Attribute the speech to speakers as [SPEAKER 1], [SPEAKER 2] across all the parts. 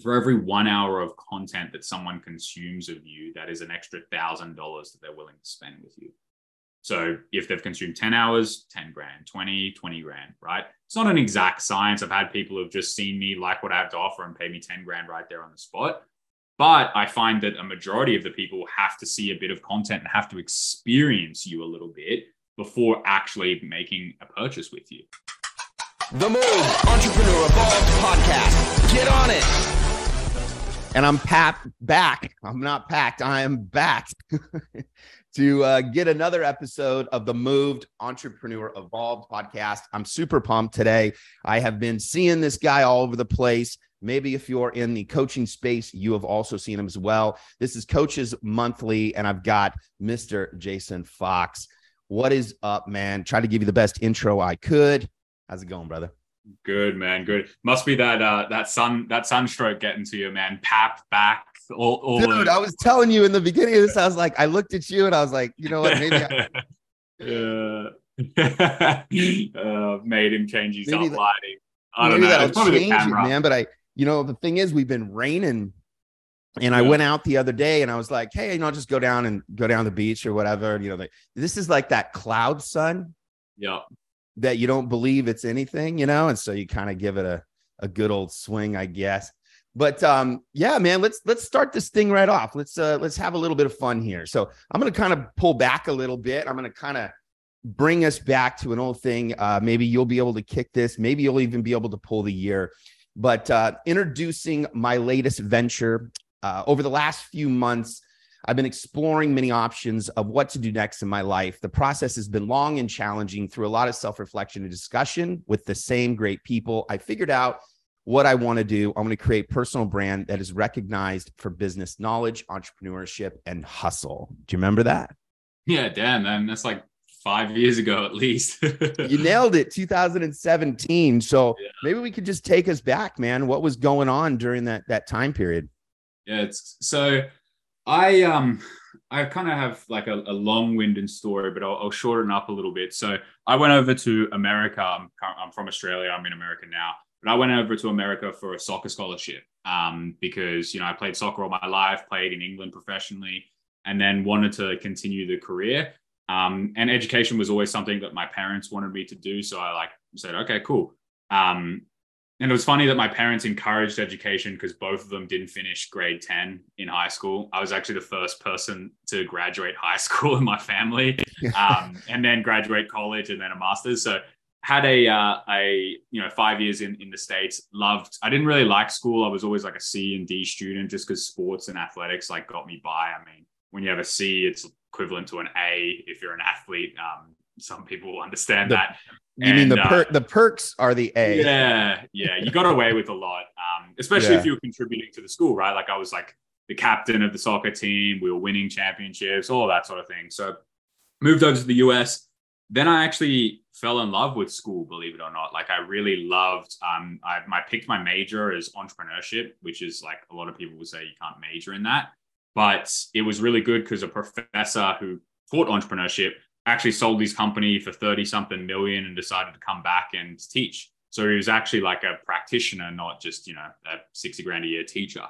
[SPEAKER 1] for every one hour of content that someone consumes of you, that is an extra thousand dollars that they're willing to spend with you. So if they've consumed 10 hours, 10 grand, 20, 20 grand, right? It's not an exact science. I've had people who've just seen me like what I have to offer and pay me 10 grand right there on the spot. But I find that a majority of the people have to see a bit of content and have to experience you a little bit before actually making a purchase with you.
[SPEAKER 2] The MOVD Entrepreneur Evolved Podcast. Get on it.
[SPEAKER 3] And I'm packed back. I'm not packed. I am back to uh, get another episode of the MOVD Entrepreneur Evolved podcast. I'm super pumped today. I have been seeing this guy all over the place. Maybe if you're in the coaching space, you have also seen him as well. This is Coaches Monthly, and I've got Mr. Jason Fox. What is up, man? Try to give you the best intro I could. How's it going, brother?
[SPEAKER 1] Good man, good. Must be that uh that sun that sunstroke getting to you, man. Pap back all, all
[SPEAKER 3] Dude, I was telling you in the beginning of this, I was like, I looked at you and I was like, you know what? Maybe I-
[SPEAKER 1] uh, made him change his maybe lighting. I
[SPEAKER 3] don't know. It's probably the. It, man. But I, you know, the thing is, we've been raining, and I went out the other day, and I was like, hey, you know, I'll just go down and go down the beach or whatever. You know, like, this is like that cloud sun.
[SPEAKER 1] Yeah.
[SPEAKER 3] That you don't believe it's anything, you know, and so you kind of give it a a good old swing, I guess. But um, yeah, man, let's let's start this thing right off. Let's uh, let's have a little bit of fun here. So I'm gonna kind of pull back a little bit. I'm gonna kind of bring us back to an old thing. Uh, maybe you'll be able to kick this. Maybe you'll even be able to pull the year. But uh, introducing my latest venture uh, over the last few months, I've been exploring many options of what to do next in my life. The process has been long and challenging through a lot of self reflection and discussion with the same great people. I figured out what I want to do. I'm going to create personal brand that is recognized for business knowledge, entrepreneurship, and hustle. Do you remember that?
[SPEAKER 1] Yeah, damn, man. That's like five years ago at least.
[SPEAKER 3] you nailed it, 2017. So yeah. maybe we could just take us back, man. What was going on during that that time period?
[SPEAKER 1] Yeah, it's so I um I kind of have like a, a long-winded story, but I'll, I'll, shorten up a little bit. So I went over to America. I'm, I'm from Australia. I'm in America now. But I went over to America for a soccer scholarship um, because, you know, I played soccer all my life, played in England professionally, and then wanted to continue the career. Um, and education was always something that my parents wanted me to do. So I like said, okay, cool. Um, and it was funny that my parents encouraged education because both of them didn't finish grade 10 in high school. I was actually the first person to graduate high school in my family um, and then graduate college and then a master's. So had a uh, a you know five years in in the states. Loved. I didn't really like school. I was always like a C and D student, just because sports and athletics like got me by. I mean, when you have a C, it's equivalent to an A if you're an athlete. Um, some people will understand
[SPEAKER 3] the,
[SPEAKER 1] that.
[SPEAKER 3] You and, mean the per- uh, the perks are the A?
[SPEAKER 1] Yeah, yeah. You got away with a lot, um, especially yeah. if you were contributing to the school, right? Like I was like the captain of the soccer team. We were winning championships, all that sort of thing. So moved over to the US. Then I actually fell in love with school, believe it or not. Like I really loved. Um, I, I picked my major as entrepreneurship, which is like a lot of people would say you can't major in that, but it was really good because a professor who taught entrepreneurship actually sold his company for 30 something million and decided to come back and teach. So he was actually like a practitioner, not just, you know, a 60 grand a year teacher.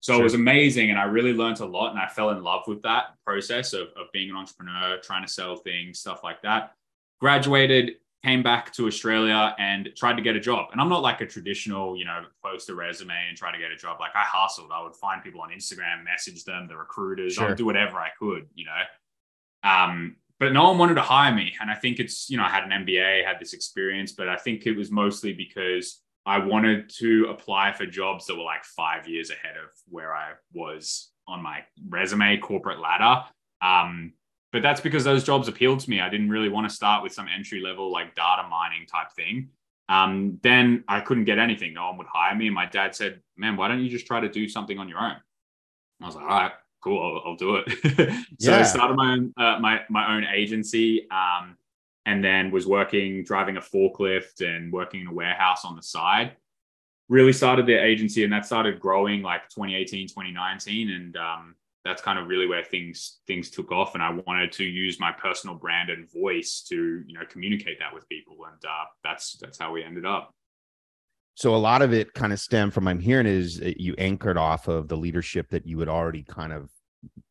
[SPEAKER 1] So sure. it was amazing. And I really learned a lot. And I fell in love with that process of, of being an entrepreneur, trying to sell things, stuff like that graduated, came back to Australia and tried to get a job. And I'm not like a traditional, you know, post a resume and try to get a job. Like I hustled. I would find people on Instagram, message them, the recruiters. Sure. I would do whatever I could, you know. Um, but no one wanted to hire me. And I think it's, you know, I had an MBA, had this experience, but I think it was mostly because I wanted to apply for jobs that were like five years ahead of where I was on my resume corporate ladder. Um, but that's because those jobs appealed to me. I didn't really want to start with some entry level like data mining type thing. Um, then I couldn't get anything. No one would hire me. And my dad said, "Man, why don't you just try to do something on your own?" I was like, "All right, cool, I'll, I'll do it." so yeah. I started my own uh, my my own agency, um, and then was working driving a forklift and working in a warehouse on the side. Really started the agency, and that started growing like 2018, 2019, and um, that's kind of really where things things took off and i wanted to use my personal brand and voice to you know communicate that with people and uh, that's that's how we ended up
[SPEAKER 3] so a lot of it kind of stemmed from I'm hearing is you anchored off of the leadership that you had already kind of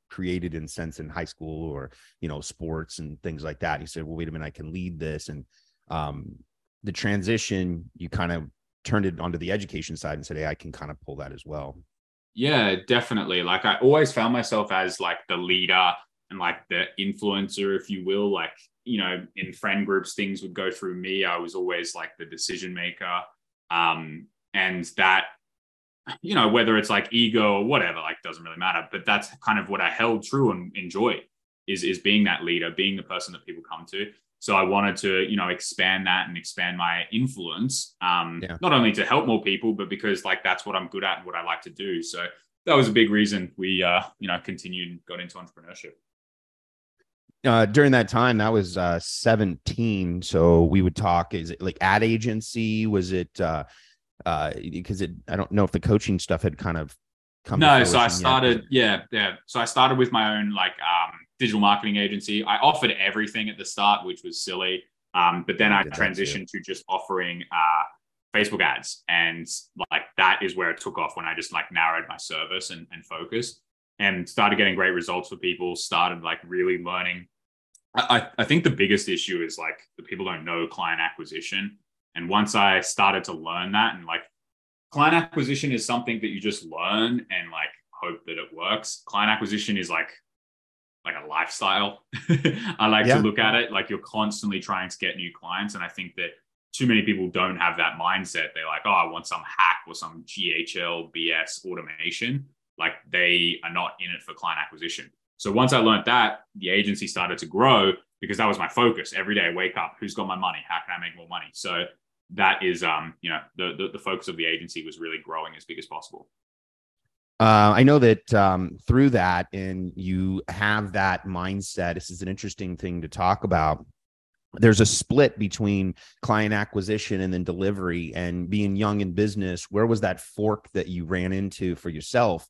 [SPEAKER 3] created in sense in high school or you know sports and things like that. You said, well, wait a minute, I can lead this, and um, the transition you kind of turned it onto the education side and said, hey, I can kind of pull that as well.
[SPEAKER 1] Yeah, definitely. Like I always found myself as like the leader and like the influencer, if you will. Like you know, in friend groups, things would go through me. I was always like the decision maker. Um, and that, you know, whether it's like ego or whatever, like doesn't really matter. But that's kind of what I held true and enjoy is is being that leader, being the person that people come to. So I wanted to, you know, expand that and expand my influence, um, yeah. not only to help more people, but because like that's what I'm good at and what I like to do. So that was a big reason we, uh, you know, continued and got into entrepreneurship
[SPEAKER 3] uh, during that time, that was uh, 17. So we would talk. Is it like ad agency? Was it uh, uh, because it? I don't know if the coaching stuff had kind of come.
[SPEAKER 1] No, so I started. Yet. Yeah, yeah. So I started with my own like um, digital marketing agency. I offered everything at the start, which was silly. Um, but then I, I transitioned to just offering uh, Facebook ads, and like that is where it took off when I just like narrowed my service and, and focus and started getting great results for people. Started like really learning I, I think the biggest issue is like the people don't know client acquisition. And once I started to learn that and like client acquisition is something that you just learn and like hope that it works. Client acquisition is like like a lifestyle. I like yeah. to look at it like you're constantly trying to get new clients. And I think that too many people don't have that mindset. They're like, oh, I want some hack or some GHL BS automation. Like they are not in it for client acquisition. So once I learned that, the agency started to grow because that was my focus. Every day I wake up, who's got my money? How can I make more money? So that is um, you know, the, the, the focus of the agency was really growing as big as possible.
[SPEAKER 3] Uh, I know that um, through that, and you have that mindset. This is an interesting thing to talk about. There's a split between client acquisition and then delivery. And being young in business, where was that fork that you ran into for yourself,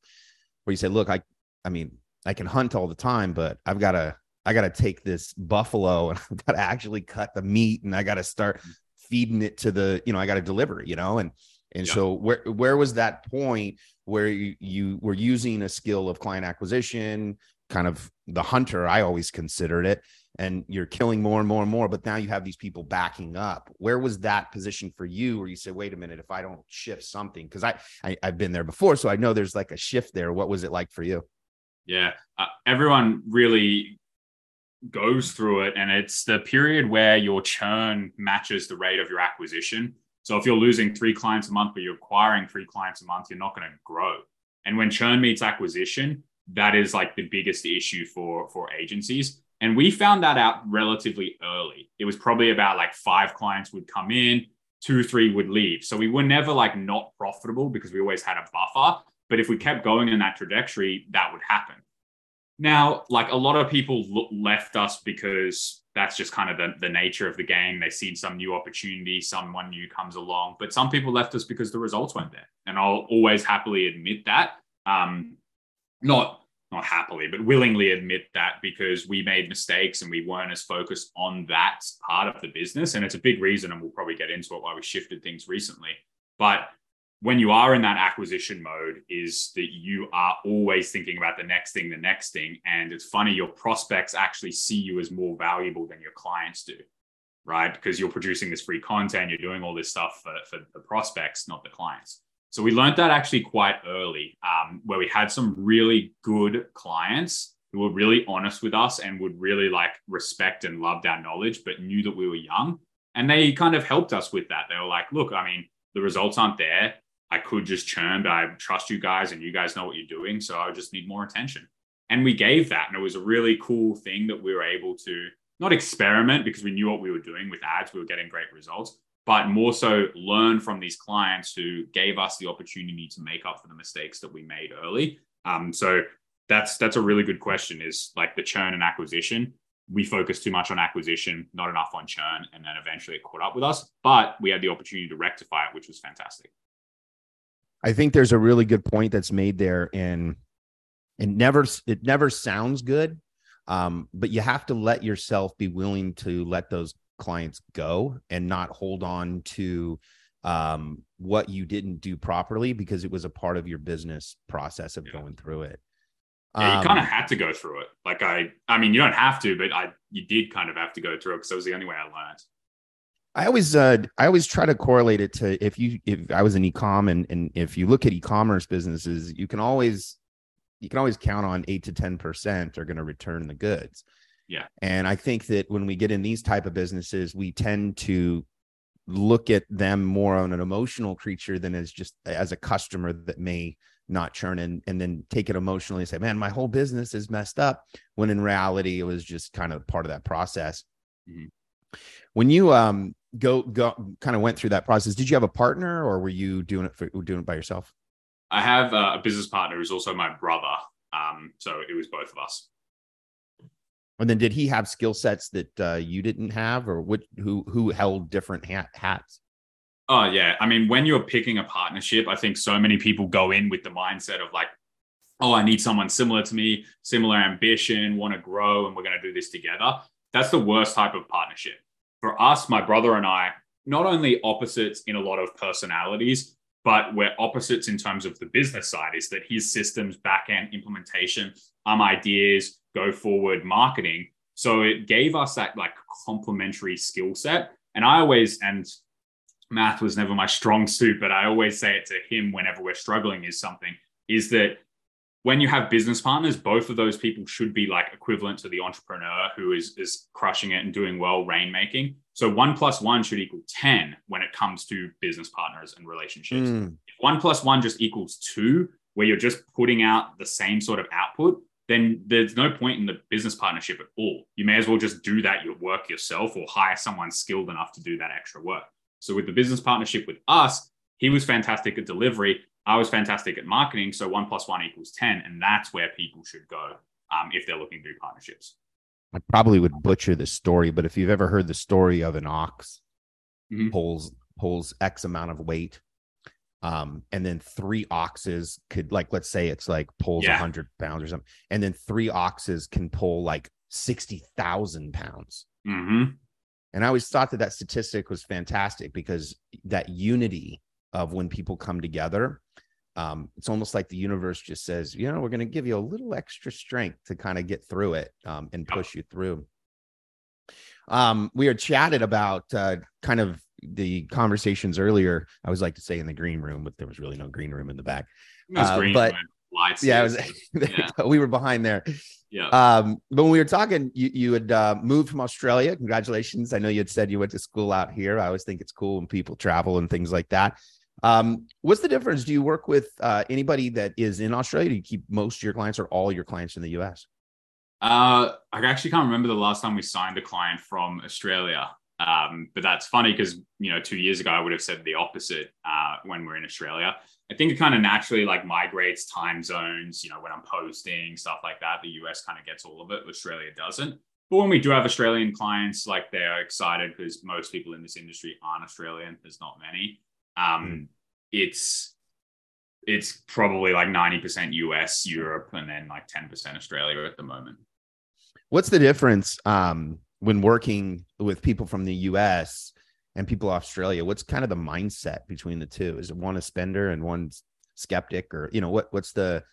[SPEAKER 3] where you said, "Look, I, I mean, I can hunt all the time, but I've got to I got to take this buffalo and I've got to actually cut the meat and I got to start mm. feeding it to the you know I got to deliver you know and and yeah. so where where was that point where you, you were using a skill of client acquisition kind of the hunter I always considered it and you're killing more and more and more but now you have these people backing up. Where was that position for you where you said wait a minute if I don't shift something because I, I I've been there before so I know there's like a shift there. What was it like for you
[SPEAKER 1] yeah, uh, everyone really goes through it, and it's the period where your churn matches the rate of your acquisition. So if you're losing three clients a month, but you're acquiring three clients a month, you're not going to grow. And when churn meets acquisition, that is like the biggest issue for for agencies. And we found that out relatively early. It was probably about like five clients would come in, two, three would leave. So we were never like not profitable because we always had a buffer. But if we kept going in that trajectory, that would happen. Now, like a lot of people left us because that's just kind of the, the nature of the game. They've seen some new opportunity, someone new comes along. But some people left us because the results weren't there. And I'll always happily admit that. Um, not not happily, but willingly admit that because we made mistakes and we weren't as focused on that part of the business. And it's a big reason, and we'll probably get into it why we shifted things recently. But when you are in that acquisition mode is that you are always thinking about the next thing the next thing. And it's funny your prospects actually see you as more valuable than your clients do right? Because you're producing this free content you're doing all this stuff for, for the prospects not the clients. So we learned that actually quite early um, where we had some really good clients who were really honest with us and would really like respect and loved our knowledge but knew that we were young. And they kind of helped us with that. They were like look i mean the results aren't there I could just churn, but I trust you guys and you guys know what you're doing. So I just need more attention. And we gave that. And it was a really cool thing that we were able to not experiment because we knew what we were doing with ads, we were getting great results, but more so learn from these clients who gave us the opportunity to make up for the mistakes that we made early. Um, so that's that's a really good question is like the churn and acquisition we focused too much on acquisition, not enough on churn, and then eventually it caught up with us. But we had the opportunity to rectify it, which was fantastic.
[SPEAKER 3] I think there's a really good point that's made there, and it never it never sounds good, um, but you have to let yourself be willing to let those clients go and not hold on to um, what you didn't do properly because it was a part of your business process of yeah. going through it.
[SPEAKER 1] Yeah, you um, kind of had to go through it. Like I, I mean, you don't have to, but I, you did kind of have to go through it because that was the only way I learned.
[SPEAKER 3] I always, uh, I always try to correlate it to if you, if I was in ecom and and if you look at e-commerce businesses, you can always, you can always count on eight to ten percent are going to return the goods.
[SPEAKER 1] Yeah,
[SPEAKER 3] and I think that when we get in these type of businesses, we tend to look at them more on an emotional creature than as just as a customer that may not churn and, and then take it emotionally and say, man, my whole business is messed up. When in reality, it was just kind of part of that process. Mm-hmm. When you um go go kind of went through that process, did you have a partner or were you doing it for doing it by yourself?
[SPEAKER 1] I have a business partner who's also my brother. Um, so it was both of us.
[SPEAKER 3] And then did he have skill sets that uh, you didn't have, or what? Who who held different hat, hats?
[SPEAKER 1] Oh yeah, I mean, when you're picking a partnership, I think so many people go in with the mindset of like, oh, I need someone similar to me, similar ambition, want to grow, and we're going to do this together. That's the worst type of partnership. For us, my brother and I, not only opposites in a lot of personalities, but we're opposites in terms of the business side. Is that his systems, backend implementation, um, ideas, go forward marketing. So it gave us that like complementary skill set. And I always, and math was never my strong suit, but I always say it to him whenever we're struggling is something is that when you have business partners, both of those people should be like equivalent to the entrepreneur who is, is crushing it and doing well rainmaking. So one plus one should equal 10 when it comes to business partners and relationships. Mm. If one plus one just equals two, where you're just putting out the same sort of output, then there's no point in the business partnership at all. You may as well just do that your work yourself or hire someone skilled enough to do that extra work. So with the business partnership with us, he was fantastic at delivery. I was fantastic at marketing. So one plus one equals 10. And that's where people should go um, if they're looking to do partnerships.
[SPEAKER 3] I probably would butcher this story, but if you've ever heard the story of an ox mm-hmm. pulls pulls X amount of weight um, and then three oxes could like let's say it's like pulls a yeah. hundred pounds or something, and then three oxes can pull like sixty thousand pounds.
[SPEAKER 1] Mm-hmm.
[SPEAKER 3] And I always thought that that statistic was fantastic because that unity of when people come together, um, it's almost like the universe just says, you know, we're going to give you a little extra strength to kind of get through it um, and push you through. Um, we are chatted about uh, kind of the conversations earlier. I always like to say in the green room, but there was really no green room in the back.
[SPEAKER 1] Uh, but.
[SPEAKER 3] Yeah, was, yeah. we were behind there.
[SPEAKER 1] Yeah.
[SPEAKER 3] Um, but when we were talking, you you had uh, moved from Australia. Congratulations! I know you had said you went to school out here. I always think it's cool when people travel and things like that. Um, what's the difference? Do you work with uh, anybody that is in Australia? Do you keep most of your clients or all your clients in the US?
[SPEAKER 1] Uh, I actually can't remember the last time we signed a client from Australia. Um, but that's funny because you know two years ago I would have said the opposite uh, when we're in Australia. I think it kind of naturally like migrates time zones. You know, when I'm posting stuff like that, the US kind of gets all of it. Australia doesn't. But when we do have Australian clients, like they're excited because most people in this industry aren't Australian. There's not many. Um, mm. It's it's probably like 90% US, Europe, and then like 10% Australia at the moment.
[SPEAKER 3] What's the difference um, when working with people from the US and people Australia? What's kind of the mindset between the two? Is it one a spender and one skeptic, or you know what? What's the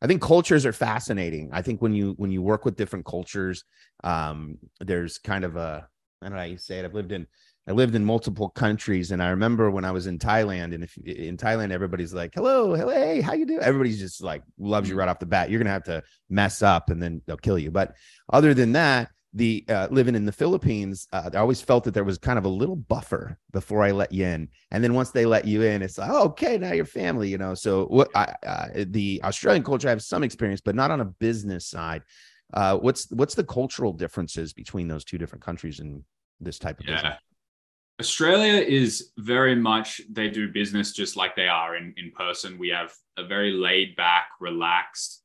[SPEAKER 3] I think cultures are fascinating. I think when you when you work with different cultures, um, there's kind of a I don't know how you say it. I've lived in I lived in multiple countries, and I remember when I was in Thailand, and if in Thailand everybody's like, "Hello, hello, hey, how you do?" Everybody's just like loves you mm. right off the bat. You're gonna have to mess up, and then they'll kill you. But other than that, the uh, living in the Philippines, uh, I always felt that there was kind of a little buffer before I let you in, and then once they let you in, it's like, oh, okay, now you're family, you know. So what I, uh, the Australian culture, I have some experience, but not on a business side. Uh, what's what's the cultural differences between those two different countries and this type of
[SPEAKER 1] yeah.
[SPEAKER 3] business?
[SPEAKER 1] Australia is very much they do business just like they are in in person. We have a very laid back, relaxed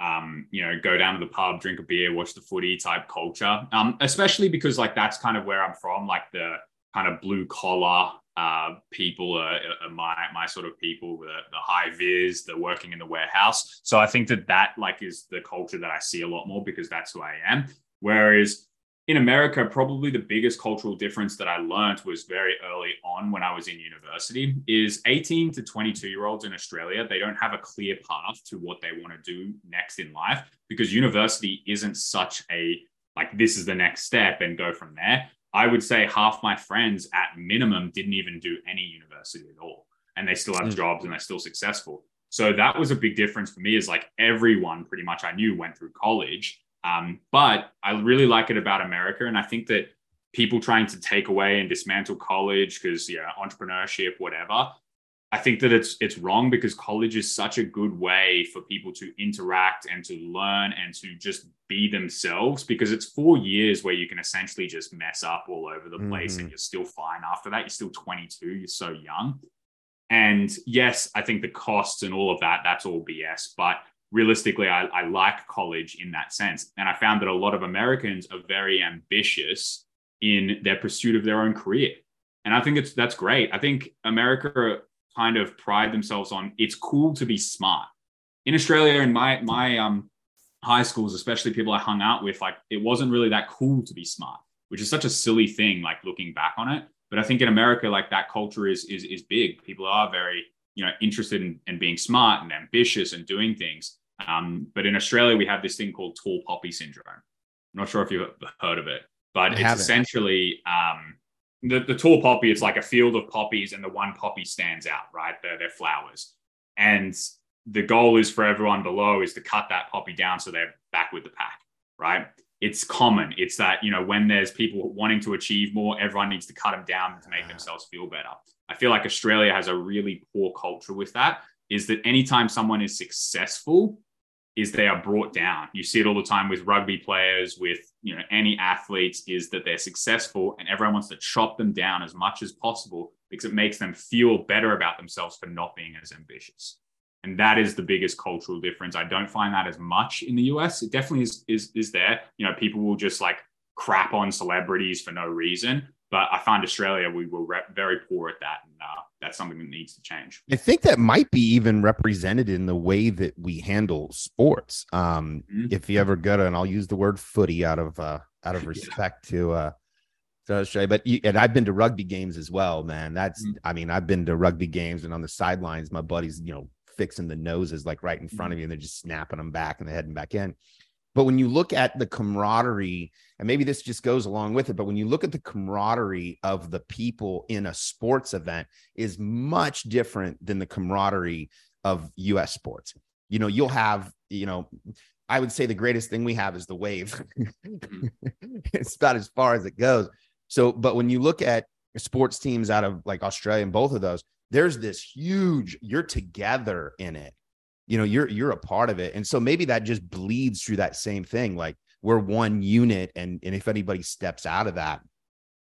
[SPEAKER 1] um, you know, go down to the pub, drink a beer, watch the footy type culture. Um, especially because like that's kind of where I'm from, like the kind of blue collar uh, people are, are, my my sort of people, the, the high vis, the working in the warehouse. So I think that that like is the culture that I see a lot more because that's who I am. Whereas in America, probably the biggest cultural difference that I learned was very early on when I was in university is 18 to 22 year olds in Australia, they don't have a clear path to what they want to do next in life because university isn't such a like this is the next step and go from there. I would say half my friends at minimum didn't even do any university at all and they still have mm. jobs and they're still successful. So that was a big difference for me is like everyone pretty much I knew went through college um, but I really like it about America. And I think that people trying to take away and dismantle college because, yeah, entrepreneurship, whatever, I think that it's it's wrong because college is such a good way for people to interact and to learn and to just be themselves because it's four years where you can essentially just mess up all over the place mm-hmm. and you're still fine after that. You're still 22, you're so young. And yes, I think the costs and all of that, that's all BS. But realistically, I, I like college in that sense. And I found that a lot of Americans are very ambitious in their pursuit of their own career. And I think it's that's great. I think America kind of pride themselves on it's cool to be smart. In Australia in my my um high schools, especially people I hung out with, like it wasn't really that cool to be smart, which is such a silly thing, like looking back on it. But I think in America, like that culture is is is big. People are very you know interested in, in being smart and ambitious and doing things. Um, but in australia we have this thing called tall poppy syndrome. I'm not sure if you've heard of it but I it's haven't. essentially um, the, the tall poppy it's like a field of poppies and the one poppy stands out right? They're, they're flowers. And the goal is for everyone below is to cut that poppy down so they're back with the pack right? It's common. It's that you know when there's people wanting to achieve more everyone needs to cut them down to make themselves feel better I feel like Australia has a really poor culture with that. Is that anytime someone is successful, is they are brought down. You see it all the time with rugby players, with you know any athletes, is that they're successful and everyone wants to chop them down as much as possible because it makes them feel better about themselves for not being as ambitious. And that is the biggest cultural difference. I don't find that as much in the US. It definitely is is, is there. You know, people will just like crap on celebrities for no reason. But I find Australia, we were re- very poor at that. And uh, that's something that needs to change.
[SPEAKER 3] I think that might be even represented in the way that we handle sports. Um, mm-hmm. If you ever go to, and I'll use the word footy out of, uh, out of respect yeah. to, uh, to Australia, but you, and I've been to rugby games as well, man. That's, mm-hmm. I mean, I've been to rugby games and on the sidelines, my buddies, you know, fixing the noses like right in front mm-hmm. of you and they're just snapping them back and they're heading back in. But when you look at the camaraderie, and maybe this just goes along with it, but when you look at the camaraderie of the people in a sports event is much different than the camaraderie of US sports. You know, you'll have, you know, I would say the greatest thing we have is the wave. Mm-hmm. it's about as far as it goes. So, but when you look at sports teams out of like Australia and both of those, there's this huge, you're together in it you know you're you're a part of it. And so maybe that just bleeds through that same thing like we're one unit and and if anybody steps out of that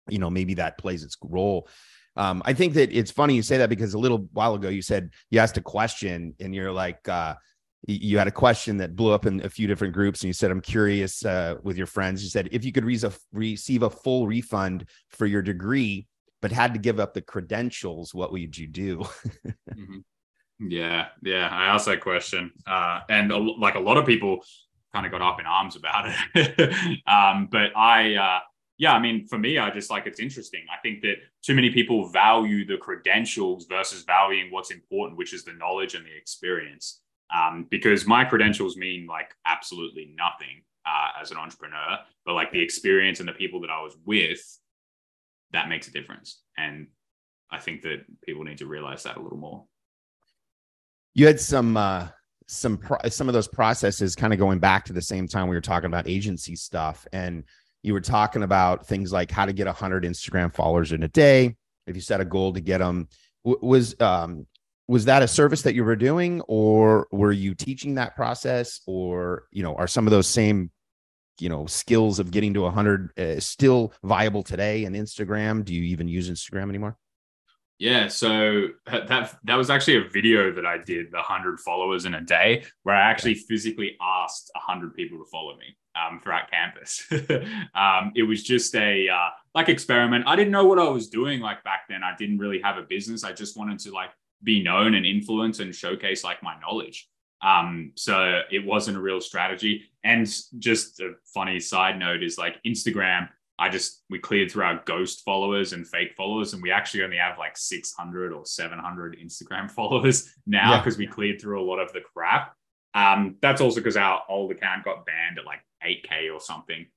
[SPEAKER 3] you know maybe that plays its role. Um, i think that it's funny you say that because a little while ago you said you asked a question and you're like uh, you had a question that blew up in a few different groups and you said i'm curious uh, with your friends. You said if you could re- receive a full refund for your degree but had to give up the credentials what would you do? Mm-hmm.
[SPEAKER 1] Yeah, yeah. I asked that question, uh, and a, like a lot of people kind of got up in arms about it. um, but I, uh, yeah, I mean, for me, I just like it's interesting. I think that too many people value the credentials versus valuing what's important, which is the knowledge and the experience. Um, because my credentials mean like absolutely nothing uh, as an entrepreneur, but like the experience and the people that I was with, that makes a difference. And I think that people need to realize that a little more
[SPEAKER 3] you had some uh some pro- some of those processes kind of going back to the same time we were talking about agency stuff and you were talking about things like how to get 100 instagram followers in a day if you set a goal to get them w- was um was that a service that you were doing or were you teaching that process or you know are some of those same you know skills of getting to 100 uh, still viable today in instagram? Do you even use instagram anymore
[SPEAKER 1] yeah, so that that was actually a video that I did, the hundred followers in a day, where I actually physically asked hundred people to follow me um, throughout campus. um, it was just a uh, like experiment. I didn't know what I was doing like back then. I didn't really have a business. I just wanted to like be known and influence and showcase like my knowledge. Um, so it wasn't a real strategy. And just a funny side note is like Instagram, I just we cleared through our ghost followers and fake followers, and we actually only have like 600 or 700 Instagram followers now because yeah. we cleared through a lot of the crap. Um, that's also because our old account got banned at like 8k or something.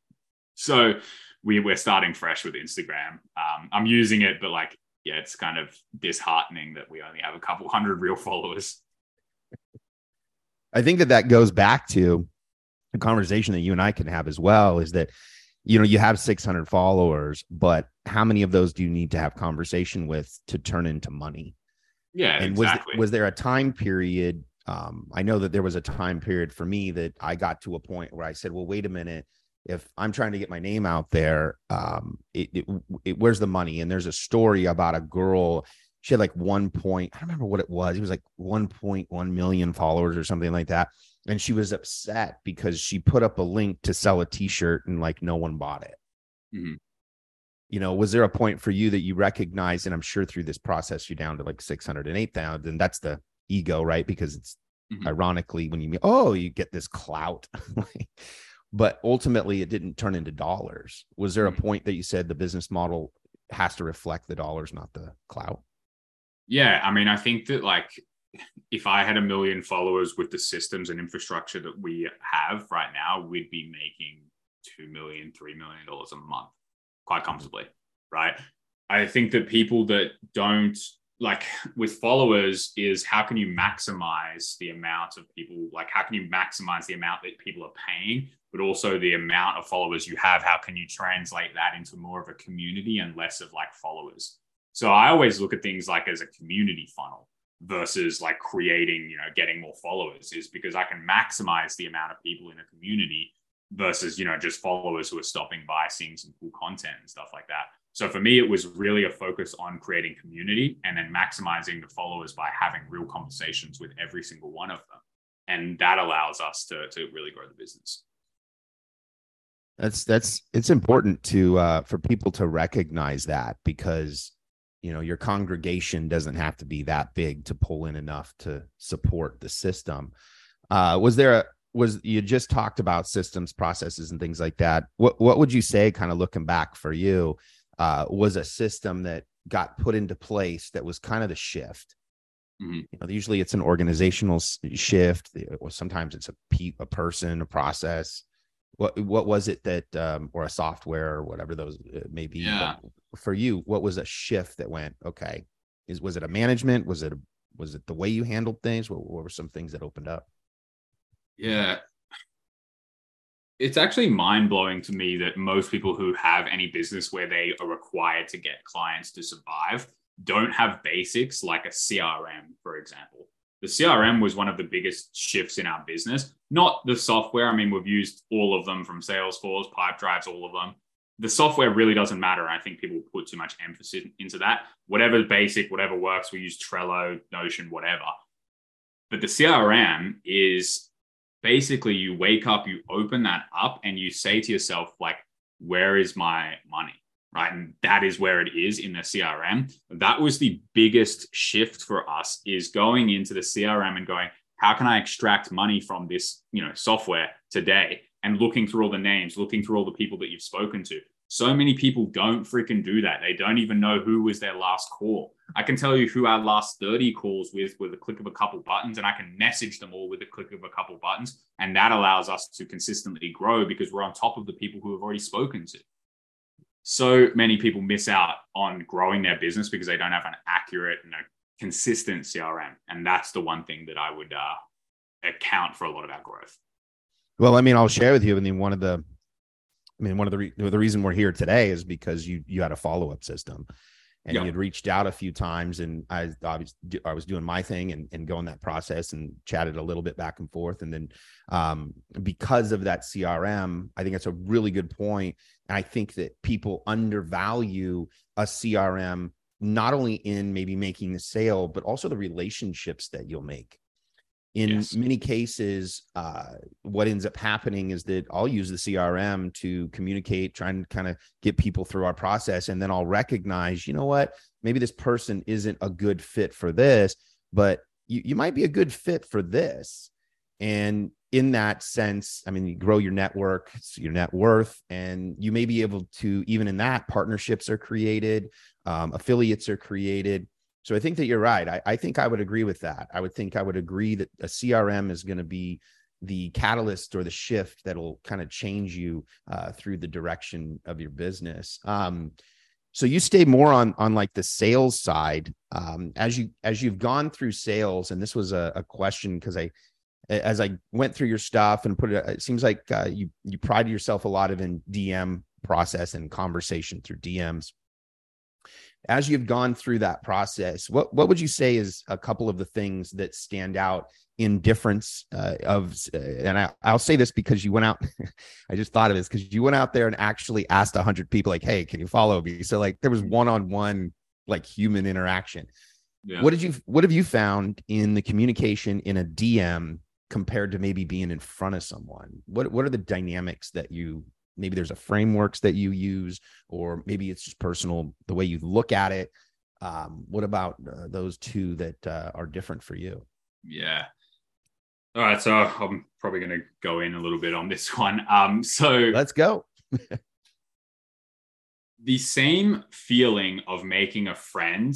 [SPEAKER 1] So we we're starting fresh with Instagram. Um, I'm using it, but like yeah, it's kind of disheartening that we only have a couple hundred real followers.
[SPEAKER 3] I think that that goes back to the conversation that you and I can have as well is that you know you have 600 followers but how many of those do you need to have conversation with to turn into money?
[SPEAKER 1] Yeah
[SPEAKER 3] and
[SPEAKER 1] exactly.
[SPEAKER 3] was was there a time period um, i know that there was a time period for me that i got to a point where i said well wait a minute. If i'm trying to get my name out there um, it, it, it where's the money? And there's a story about a girl she had like one point i don't remember what it was it was like 1.1 million followers or something like that and she was upset because she put up a link to sell a t-shirt and like no one bought it mm-hmm. you know was there a point for you that you recognized and i'm sure through this process you're down to like 608000 and that's the ego right because it's mm-hmm. ironically when you oh you get this clout but ultimately it didn't turn into dollars was there a mm-hmm. point that you said the business model has to reflect the dollars not the clout
[SPEAKER 1] yeah i mean i think that like if I had a million followers with the systems and infrastructure that we have right now, we'd be making two million, three million dollars a month quite comfortably, right? I think that people that don't like with followers is how can you maximize the amount of people, like how can you maximize the amount that people are paying, but also the amount of followers you have? How can you translate that into more of a community and less of like followers? So I always look at things like as a community funnel versus like creating, you know, getting more followers is because I can maximize the amount of people in a community versus, you know, just followers who are stopping by, seeing some cool content and stuff like that. So for me, it was really a focus on creating community and then maximizing the followers by having real conversations with every single one of them. And that allows us to, to really grow the business.
[SPEAKER 3] That's that's it's important to uh, for people to recognize that because you know your congregation doesn't have to be that big to pull in enough to support the system. Uh, was there a was you just talked about systems processes and things like that. What what would you say kind of looking back for you uh, was a system that got put into place that was kind of the shift? Mm-hmm. you know usually it's an organizational shift or sometimes it's a pe- a person a process what what was it that um, or a software or whatever those uh, may be
[SPEAKER 1] yeah.
[SPEAKER 3] for you what was a shift that went okay is was it a management? Was it a, was it the way you handled things? What, what were some things that opened up?
[SPEAKER 1] Yeah. It's actually mind-blowing to me that most people who have any business where they are required to get clients to survive don't have basics like a crm for example the CRM was one of the biggest shifts in our business. Not the software. I mean, we've used all of them from Salesforce, Pipedrives, all of them. The software really doesn't matter. I think people put too much emphasis into that. Whatever basic, whatever works, we use Trello, Notion, whatever. But the CRM is basically you wake up, you open that up, and you say to yourself, like, where is my money? Right? And that is where it is in the CRM. That was the biggest shift for us is going into the CRM and going, how can I extract money from this, you know, software today? And looking through all the names, looking through all the people that you've spoken to. So many people don't freaking do that. They don't even know who was their last call. I can tell you who our last 30 calls with with a click of a couple buttons, and I can message them all with a click of a couple buttons. And that allows us to consistently grow because we're on top of the people who have already spoken to so many people miss out on growing their business because they don't have an accurate and a consistent CRM. And that's the one thing that I would uh, account for a lot of our growth.
[SPEAKER 3] Well, I mean, I'll share with you. I mean, one of the, I mean, one of the re- the reason we're here today is because you you had a follow up system, and yep. you had reached out a few times, and I was I was doing my thing and and going that process and chatted a little bit back and forth, and then um, because of that CRM, I think that's a really good point And I think that people undervalue a CRM not only in maybe making the sale, but also the relationships that you'll make. In yes. many cases, uh, what ends up happening is that I'll use the CRM to communicate, try and kind of get people through our process. And then I'll recognize, you know what, maybe this person isn't a good fit for this, but you, you might be a good fit for this and in that sense, I mean, you grow your network, your net worth, and you may be able to, even in that, partnerships are created, um, affiliates are created. So I think that you're right. I, I think I would agree with that. I would think I would agree that a CRM is going to be the catalyst or the shift that'll kind of change you uh, through the direction of your business. Um, so you stay more on on like the sales side um, as you as you've gone through sales, and this was a, a question because I as I went through your stuff and put it, it seems like uh, you you pride yourself a lot of in DM process and conversation through DMs. As you've gone through that process, what what would you say is a couple of the things that stand out in difference uh, of? Uh, and I, I'll say this because you went out. I just thought of this because you went out there and actually asked a hundred people, like, "Hey, can you follow me?" So like there was one on one like human interaction. Yeah. What did you what have you found in the communication in a DM compared to maybe being in front of someone? What what are the dynamics that you maybe there's a frameworks that you use, or maybe it's just personal the way you look at it. Um, what about uh, those two that uh, are different for you?
[SPEAKER 1] Yeah. All right, so I'm probably going to go in a little bit on this one. Um, so
[SPEAKER 3] let's go.
[SPEAKER 1] the same feeling of making a friend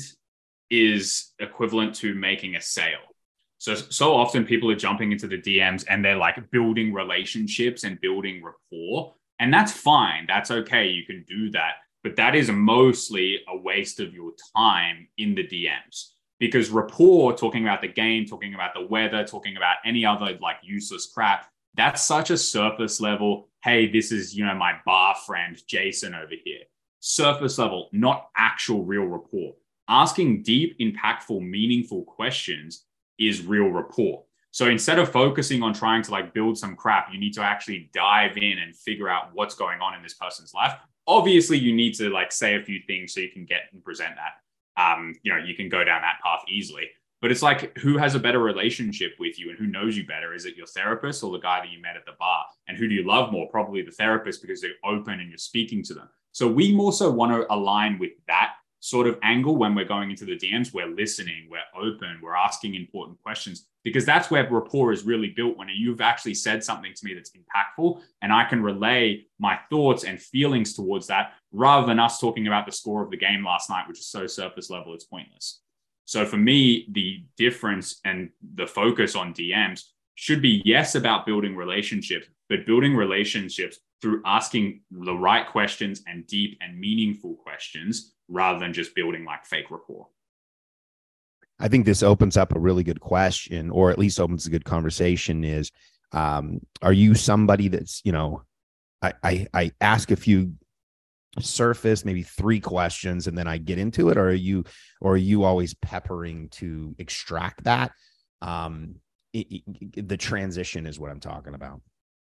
[SPEAKER 1] is equivalent to making a sale. So, so often people are jumping into the DMs and they're like building relationships and building rapport. And that's fine. That's okay. You can do that. But that is mostly a waste of your time in the DMs because rapport, talking about the game, talking about the weather, talking about any other like useless crap, that's such a surface level. Hey, this is, you know, my bar friend Jason over here. Surface level, not actual real rapport. Asking deep, impactful, meaningful questions is real rapport. So instead of focusing on trying to like build some crap, you need to actually dive in and figure out what's going on in this person's life. Obviously, you need to like say a few things so you can get and present that. Um, you know, you can go down that path easily. But it's like who has a better relationship with you and who knows you better? Is it your therapist or the guy that you met at the bar? And who do you love more? Probably the therapist because they're open and you're speaking to them. So we more so want to align with that sort of angle when we're going into the DMs. We're listening, we're open, we're asking important questions because that's where rapport is really built when you've actually said something to me that's impactful and I can relay my thoughts and feelings towards that rather than us talking about the score of the game last night, which is so surface level, it's pointless. So for me, the difference and the focus on DMs should be yes about building relationships, but building relationships through asking the right questions and deep and meaningful questions rather than just building like fake rapport.
[SPEAKER 3] I think this opens up a really good question, or at least opens a good conversation. Is um, are you somebody that's you know, I, I I ask a few surface maybe three questions and then I get into it, or are you or are you always peppering to extract that? Um, it, it, the transition is what I'm talking about.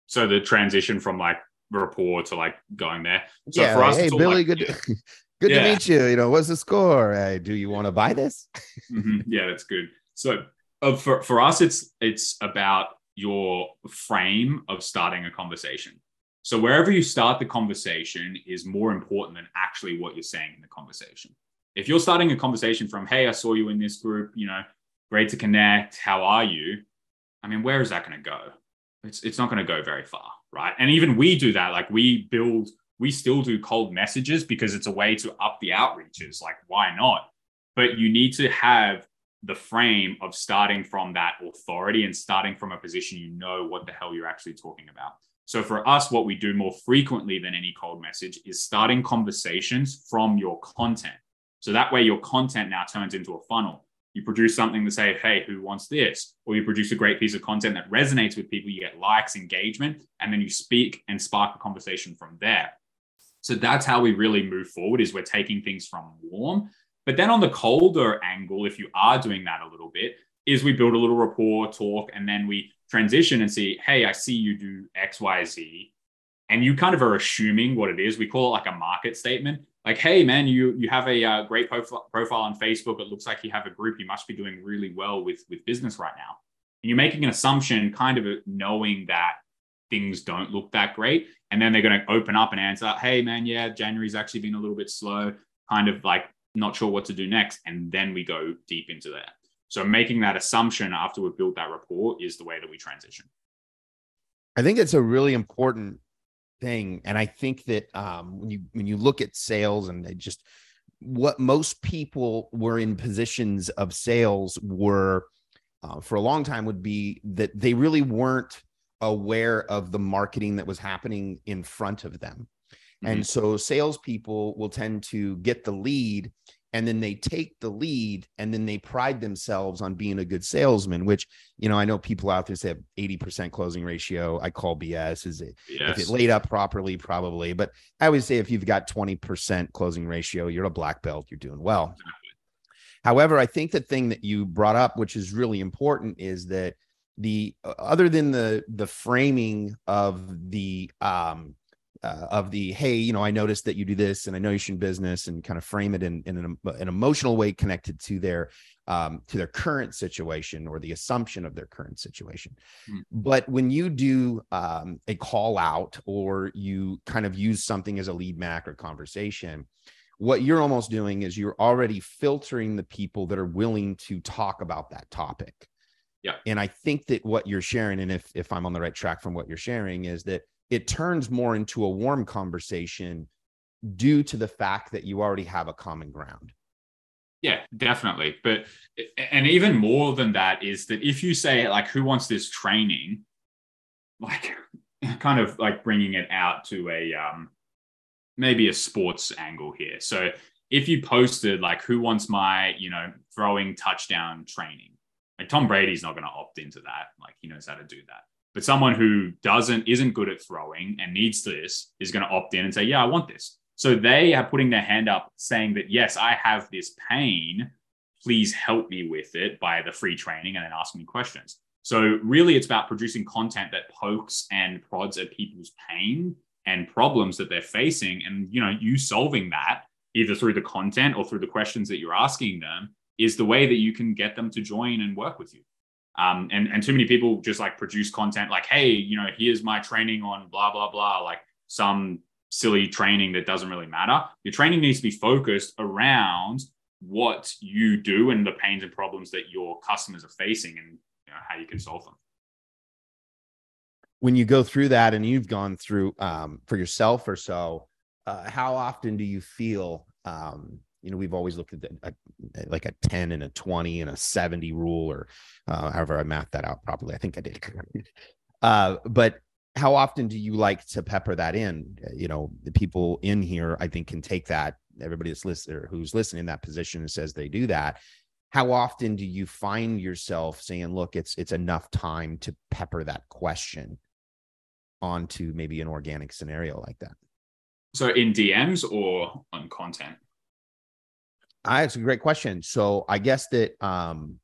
[SPEAKER 1] So the transition from like rapport to like going there. So
[SPEAKER 3] yeah, for us, hey Billy, like, good. Yeah. Good yeah. to meet you. You know, what's the score? Hey, do you want to buy this?
[SPEAKER 1] mm-hmm. Yeah, that's good. So uh, for for us, it's it's about your frame of starting a conversation. So wherever you start the conversation is more important than actually what you're saying in the conversation. If you're starting a conversation from, "Hey, I saw you in this group. You know, great to connect. How are you?" I mean, where is that going to go? It's it's not going to go very far, right? And even we do that. Like we build we still do cold messages because it's a way to up the outreaches. Like, why not? But you need to have the frame of starting from that authority and starting from a position you know what the hell you're actually talking about. So for us, what we do more frequently than any cold message is starting conversations from your content. So that way your content now turns into a funnel. You produce something to say, hey, who wants this? Or you produce a great piece of content that resonates with people, you get likes, engagement, and then you speak and spark a conversation from there. So that's how we really move forward is we're taking things from warm. But then on the colder angle, if you are doing that a little bit, is we build a little rapport, talk, and then we transition and see, hey, I see you do X, Y, Z. And you kind of are assuming what it is. We call it like a market statement. Like, hey, man, you you have a uh, great profile, profile on Facebook. It looks like you have a group. You must be doing really well with with business right now. And you're making an assumption, kind of knowing that things don't look that great. And then they're going to open up and answer, hey, man, yeah, January's actually been a little bit slow, kind of like not sure what to do next. And then we go deep into that. So making that assumption after we've built that rapport is the way that we transition.
[SPEAKER 3] I think it's a really important thing, and I think that um, when you when you look at sales and just what most people were in positions of sales were uh, for a long time would be that they really weren't aware of the marketing that was happening in front of them. Mm-hmm. And so salespeople will tend to get the lead and then they take the lead and then they pride themselves on being a good salesman which you know i know people out there say have 80% closing ratio i call bs is it yes. if it laid up properly probably but i always say if you've got 20% closing ratio you're a black belt you're doing well. However i think the thing that you brought up which is really important is that the other than the the framing of the um uh, of the hey you know i noticed that you do this and i know you should business and kind of frame it in, in an, an emotional way connected to their um, to their current situation or the assumption of their current situation. Mm. but when you do um, a call out or you kind of use something as a lead mac or conversation what you're almost doing is you're already filtering the people that are willing to talk about that topic.
[SPEAKER 1] Yeah.
[SPEAKER 3] And i think that what you're sharing and if if i'm on the right track from what you're sharing is that it turns more into a warm conversation due to the fact that you already have a common ground.
[SPEAKER 1] Yeah, definitely. But and even more than that is that if you say like who wants this training, like kind of like bringing it out to a um maybe a sports angle here. So if you posted like who wants my, you know, throwing touchdown training, like Tom Brady's not going to opt into that. Like he knows how to do that. But someone who doesn't isn't good at throwing and needs this is going to opt in and say, "Yeah, I want this." So they are putting their hand up saying that, "Yes, I have this pain. Please help me with it by the free training and then asking me questions." So really it's about producing content that pokes and prods at people's pain and problems that they're facing and you know, you solving that either through the content or through the questions that you're asking them is the way that you can get them to join and work with you. Um, and, and too many people just like produce content like, hey, you know, here's my training on blah, blah, blah, like some silly training that doesn't really matter. Your training needs to be focused around what you do and the pains and problems that your customers are facing and you know, how you can solve them.
[SPEAKER 3] When you go through that and you've gone through um, for yourself or so, uh, how often do you feel um, you know we've always looked at a, like a 10 and a 20 and a 70 rule or uh, however i mapped that out properly. I think i did. Uh, but how often do you like to pepper that in? You know the people in here i think can take that everybody that's listening who's listening in that position and says they do that. How often do you find yourself saying look it's it's enough time to pepper that question onto maybe an organic scenario like that
[SPEAKER 1] so in dms or on content
[SPEAKER 3] I, it's a great question. So I guess that um,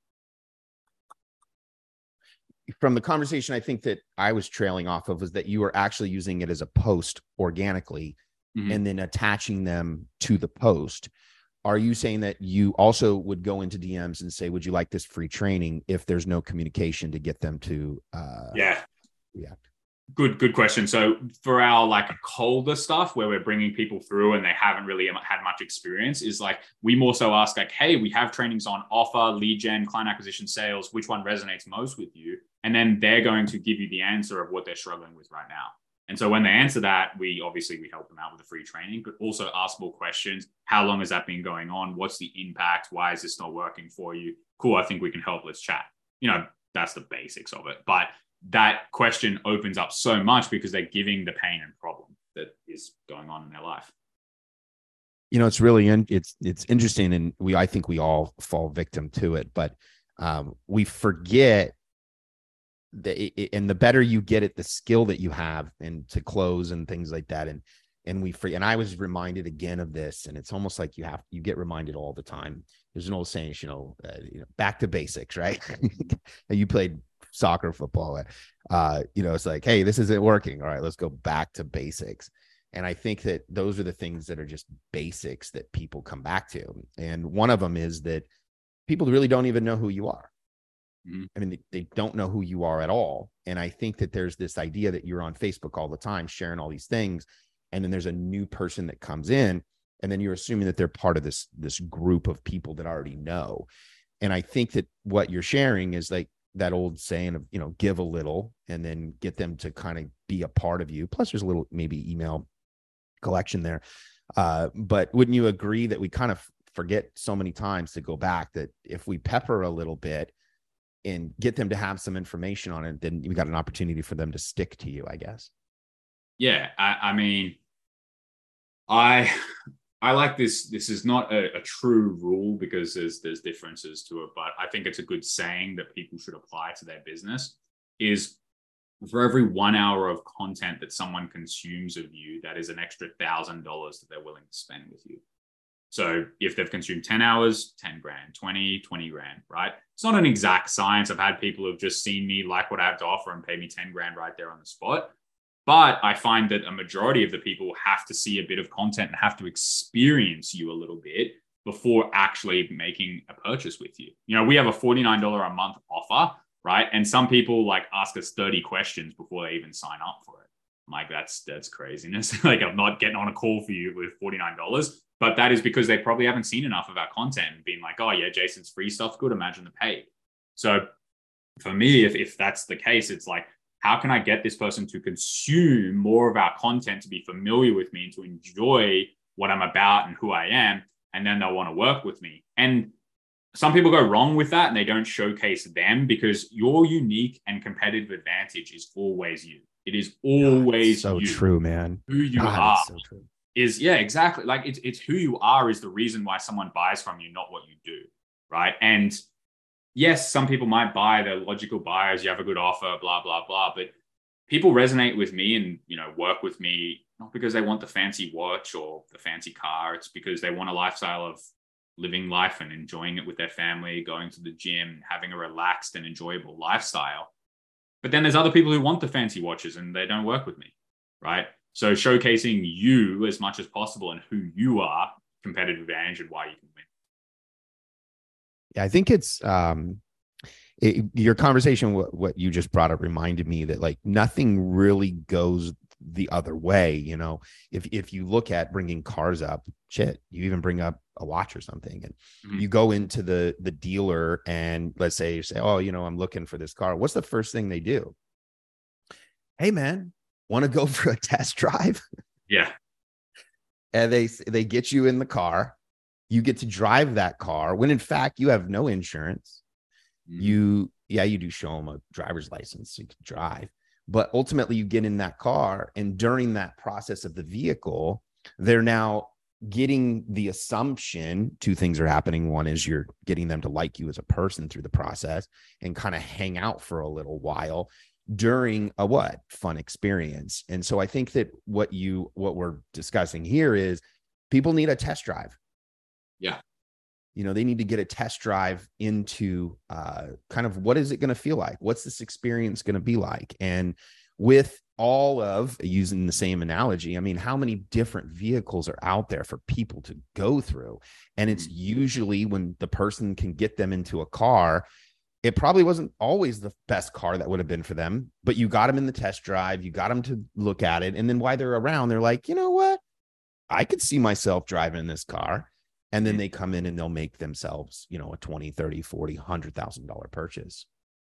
[SPEAKER 3] from the conversation, I think that I was trailing off of was that you were actually using it as a post organically mm-hmm. and then attaching them to the post. Are you saying that you also would go into DMs and say, "Would you like this free training?" If there's no communication to get them to, uh,
[SPEAKER 1] yeah, react. Good, good question. So for our like colder stuff where we're bringing people through and they haven't really had much experience is like, we more so ask like, Hey, we have trainings on offer, lead gen, client acquisition, sales, which one resonates most with you? And then they're going to give you the answer of what they're struggling with right now. And so when they answer that, we obviously we help them out with the free training, but also ask more questions. How long has that been going on? What's the impact? Why is this not working for you? Cool. I think we can help. Let's chat. You know, that's the basics of it. But that question opens up so much because they're giving the pain and problem that is going on in their life.
[SPEAKER 3] You know it's really in, it's it's interesting and we i think we all fall victim to it but um, we forget that and the better you get at the skill that you have and to close and things like that. And and we free and i was reminded again of this and it's almost like you have you get reminded all the time. There's an old saying you know, uh, you know back to basics right? You played soccer, football. Uh, you know, it's like, hey, this isn't working. All right, let's go back to basics. And I think that those are the things that are just basics that people come back to. And one of them is that people really don't even know who you are. Mm-hmm. I mean, they, they don't know who you are at all. And I think that there's this idea that you're on Facebook all the time, sharing all these things. And then there's a new person that comes in, and then you're assuming that they're part of this this group of people that already know and I think that what you're sharing is like that old saying of you know give a little and then get them to kind of be a part of you. Plus, there's a little maybe email collection there. Uh, but wouldn't you agree that we kind of forget so many times to go back that if we pepper a little bit and get them to have some information on it, then we got an opportunity for them to stick to you, I guess.
[SPEAKER 1] Yeah, I, I mean, I I like this. This is not a, a, true rule because there's there's differences to it, but I think it's a good saying that people should apply to their business. Is for every one hour of content that someone consumes of you, that is an extra thousand dollars that they're willing to spend with you. So if they've consumed 10 hours, 10 grand, 20, 20 grand, right? It's not an exact science. I've had people who've just seen me like what I have to offer and pay me 10 grand right there on the spot. But I find that a majority of the people have to see a bit of content and have to experience you a little bit before actually making a purchase with you. You know, we have a $49 a month offer, right? And some people like ask us 30 questions before they even sign up for it. I'm like, that's that's craziness. like I'm not getting on a call for you with $49. But that is because they probably haven't seen enough of our content and been like, oh yeah, Jason's free stuff good. Imagine the paid. So for me, if, if that's the case, it's like, how can I get this person to consume more of our content, to be familiar with me, and to enjoy what I'm about and who I am? And then they'll want to work with me. And some people go wrong with that and they don't showcase them because your unique and competitive advantage is always you. It is always
[SPEAKER 3] God, so
[SPEAKER 1] you.
[SPEAKER 3] true, man.
[SPEAKER 1] Who you God, are. So is yeah, exactly. Like it's it's who you are is the reason why someone buys from you, not what you do. Right. And yes, some people might buy, they're logical buyers, you have a good offer, blah, blah, blah. But people resonate with me and, you know, work with me, not because they want the fancy watch or the fancy car. It's because they want a lifestyle of living life and enjoying it with their family, going to the gym, having a relaxed and enjoyable lifestyle. But then there's other people who want the fancy watches and they don't work with me. Right. So showcasing you as much as possible and who you are, competitive advantage and why you can.
[SPEAKER 3] I think it's um, it, your conversation. What, what you just brought up reminded me that like nothing really goes the other way. You know, if if you look at bringing cars up, shit, you even bring up a watch or something, and mm-hmm. you go into the the dealer and let's say you say, oh, you know, I'm looking for this car. What's the first thing they do? Hey, man, want to go for a test drive?
[SPEAKER 1] Yeah.
[SPEAKER 3] and they they get you in the car you get to drive that car when in fact you have no insurance. Mm-hmm. You, yeah, you do show them a driver's license so you can drive, but ultimately you get in that car. And during that process of the vehicle, they're now getting the assumption two things are happening. One is you're getting them to like you as a person through the process and kind of hang out for a little while during a what fun experience. And so I think that what you, what we're discussing here is people need a test drive
[SPEAKER 1] yeah.
[SPEAKER 3] You know, they need to get a test drive into uh, kind of what is it going to feel like? What's this experience going to be like? And with all of using the same analogy, I mean, how many different vehicles are out there for people to go through? And it's mm-hmm. usually when the person can get them into a car, it probably wasn't always the best car that would have been for them, but you got them in the test drive, you got them to look at it. And then while they're around, they're like, you know what? I could see myself driving this car and then mm-hmm. they come in and they'll make themselves you know a 20 30 40 100 thousand dollar purchase.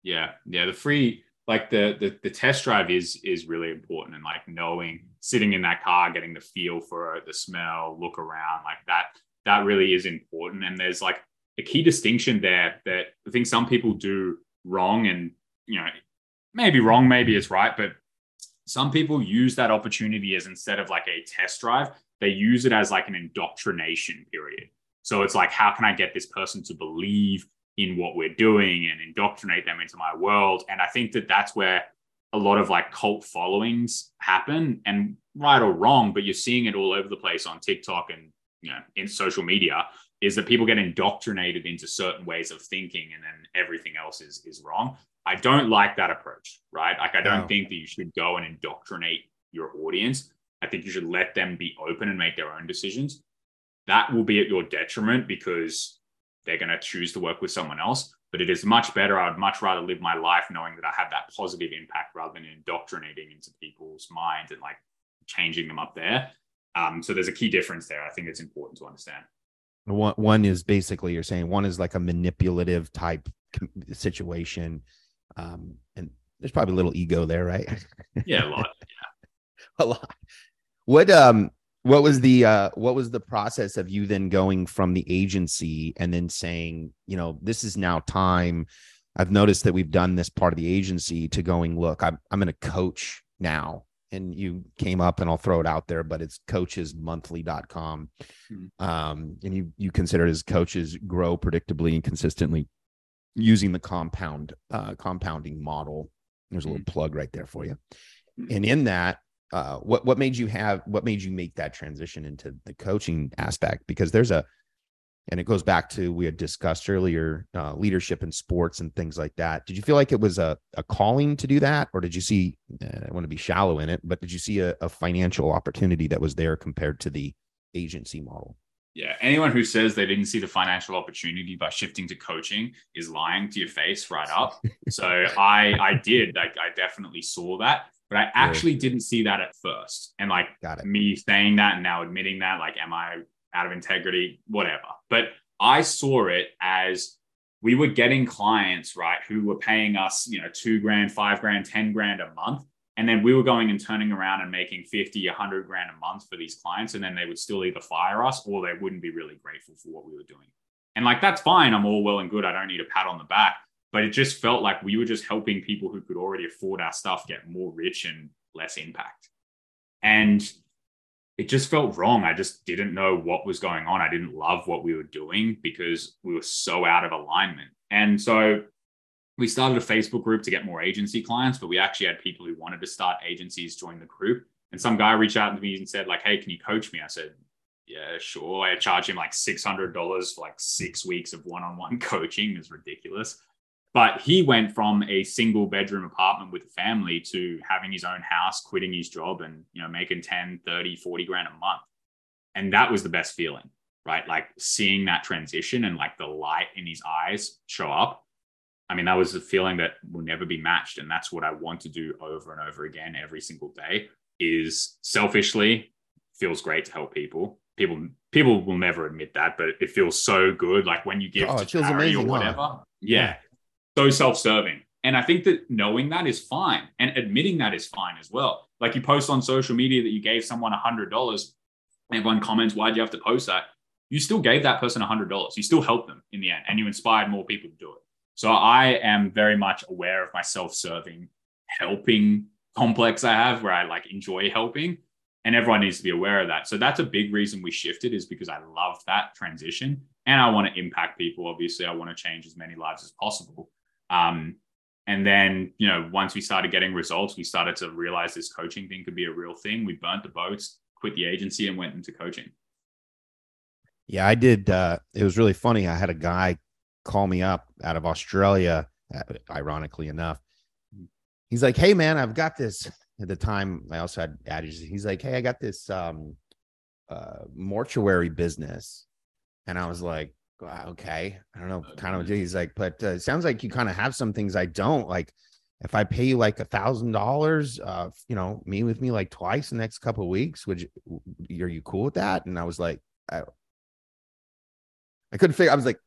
[SPEAKER 1] Yeah. Yeah. The free like the, the the test drive is is really important and like knowing sitting in that car getting the feel for the smell look around like that that really is important. And there's like a key distinction there that i think some people do wrong and you know maybe wrong maybe it's right but some people use that opportunity as instead of like a test drive they use it as like an indoctrination period. So it's like, how can I get this person to believe in what we're doing and indoctrinate them into my world? And I think that that's where a lot of like cult followings happen and right or wrong, but you're seeing it all over the place on TikTok and, you know, in social media is that people get indoctrinated into certain ways of thinking and then everything else is, is wrong. I don't like that approach, right? Like, I don't no. think that you should go and indoctrinate your audience. I think you should let them be open and make their own decisions. That will be at your detriment because they're going to choose to work with someone else. But it is much better. I would much rather live my life knowing that I have that positive impact rather than indoctrinating into people's minds and like changing them up there. Um, so there's a key difference there. I think it's important to understand.
[SPEAKER 3] One one is basically you're saying one is like a manipulative type situation, um, and there's probably a little ego there, right?
[SPEAKER 1] Yeah, a lot.
[SPEAKER 3] a lot. What um what was the uh what was the process of you then going from the agency and then saying, you know, this is now time. I've noticed that we've done this part of the agency to going, look, I'm I'm going to coach now. And you came up and I'll throw it out there, but it's coachesmonthly.com. Mm-hmm. Um, and you you consider it as coaches grow predictably and consistently using the compound uh compounding model. There's a little mm-hmm. plug right there for you. Mm-hmm. And in that, uh, what what made you have what made you make that transition into the coaching aspect? Because there's a and it goes back to we had discussed earlier uh, leadership in sports and things like that. Did you feel like it was a, a calling to do that? Or did you see uh, i want to be shallow in it but did you see a, a, financial opportunity that was there compared to the agency model?
[SPEAKER 1] Yeah anyone who says they didn't see the financial opportunity by shifting to coaching is lying to your face right up. So i i did like i definitely saw that but I actually yeah. didn't see that at first. And like me saying that and now admitting that, like, am I out of integrity? Whatever. But I saw it as we were getting clients, right, who were paying us, you know, two grand, five grand, 10 grand a month. And then we were going and turning around and making 50, 100 grand a month for these clients. And then they would still either fire us or they wouldn't be really grateful for what we were doing. And like, that's fine. I'm all well and good. I don't need a pat on the back but it just felt like we were just helping people who could already afford our stuff get more rich and less impact. And it just felt wrong. I just didn't know what was going on. I didn't love what we were doing because we were so out of alignment. And so we started a Facebook group to get more agency clients, but we actually had people who wanted to start agencies join the group. And some guy reached out to me and said, like, hey, can you coach me? I said, yeah, sure. I charge him like $600 for like six weeks of one-on-one coaching. It's ridiculous. But he went from a single bedroom apartment with a family to having his own house, quitting his job and, you know, making 10, 30, 40 grand a month. And that was the best feeling, right? Like seeing that transition and like the light in his eyes show up. I mean, that was a feeling that will never be matched. And that's what I want to do over and over again every single day is selfishly feels great to help people. People people will never admit that, but it feels so good. Like when you give oh, to charity amazing, or whatever. Huh? Yeah so self-serving. And I think that knowing that is fine and admitting that is fine as well. Like you post on social media that you gave someone a hundred dollars, everyone comments, why'd you have to post that? You still gave that person a hundred dollars. You still helped them in the end and you inspired more people to do it. So I am very much aware of my self-serving helping complex I have where I like enjoy helping and everyone needs to be aware of that. So that's a big reason we shifted is because I love that transition and I want to impact people. Obviously, I want to change as many lives as possible. Um, and then, you know, once we started getting results, we started to realize this coaching thing could be a real thing. We burnt the boats, quit the agency, and went into coaching.
[SPEAKER 3] Yeah, I did. Uh, it was really funny. I had a guy call me up out of Australia, uh, ironically enough. He's like, Hey, man, I've got this. At the time, I also had adage. He's like, Hey, I got this um, uh, mortuary business. And I was like, okay, I don't know, kind of. He's like, but uh, it sounds like you kind of have some things I don't like. If I pay you like a thousand dollars, uh, you know, meet with me like twice the next couple of weeks, would you, are you cool with that? And I was like, I, I couldn't figure. I was like,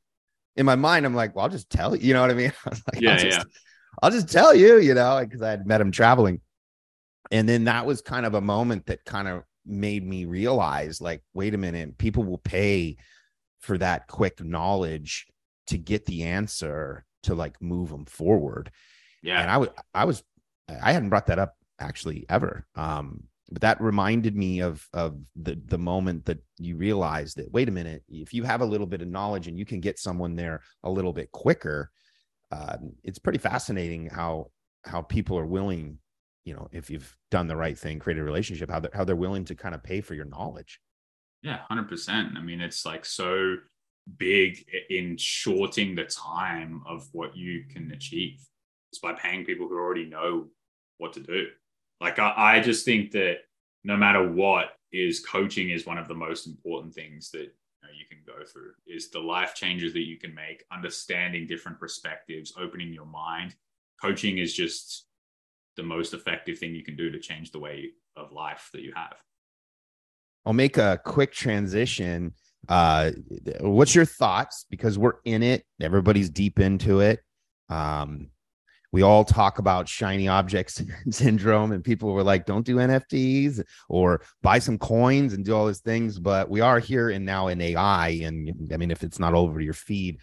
[SPEAKER 3] in my mind, I'm like, well, I'll just tell you. You know what I mean? I like,
[SPEAKER 1] yeah,
[SPEAKER 3] I'll just,
[SPEAKER 1] yeah.
[SPEAKER 3] I'll just tell you, you know, because I had met him traveling, and then that was kind of a moment that kind of made me realize, like, wait a minute, people will pay for that quick knowledge to get the answer to like move them forward.
[SPEAKER 1] Yeah.
[SPEAKER 3] And I was, I was, I hadn't brought that up actually ever. Um, but that reminded me of of the the moment that you realize that wait a minute if you have a little bit of knowledge and you can get someone there a little bit quicker uh, it's pretty fascinating how how people are willing you know if you've done the right thing create a relationship how they're, how they're willing to kind of pay for your knowledge
[SPEAKER 1] yeah, 100%. I mean, it's like so big in shorting the time of what you can achieve. It's by paying people who already know what to do. Like, I, I just think that no matter what, is coaching is one of the most important things that you, know, you can go through is the life changes that you can make understanding different perspectives opening your mind coaching is just the most effective thing you can do to change the way of life that you have
[SPEAKER 3] I'll make a quick transition. Uh, what's your thoughts? Because we're in it, everybody's deep into it. Um, we all talk about shiny objects syndrome, and people were like, "Don't do NFTs or buy some coins and do all these things." But we are here and now in AI, and I mean, if it's not over your feed,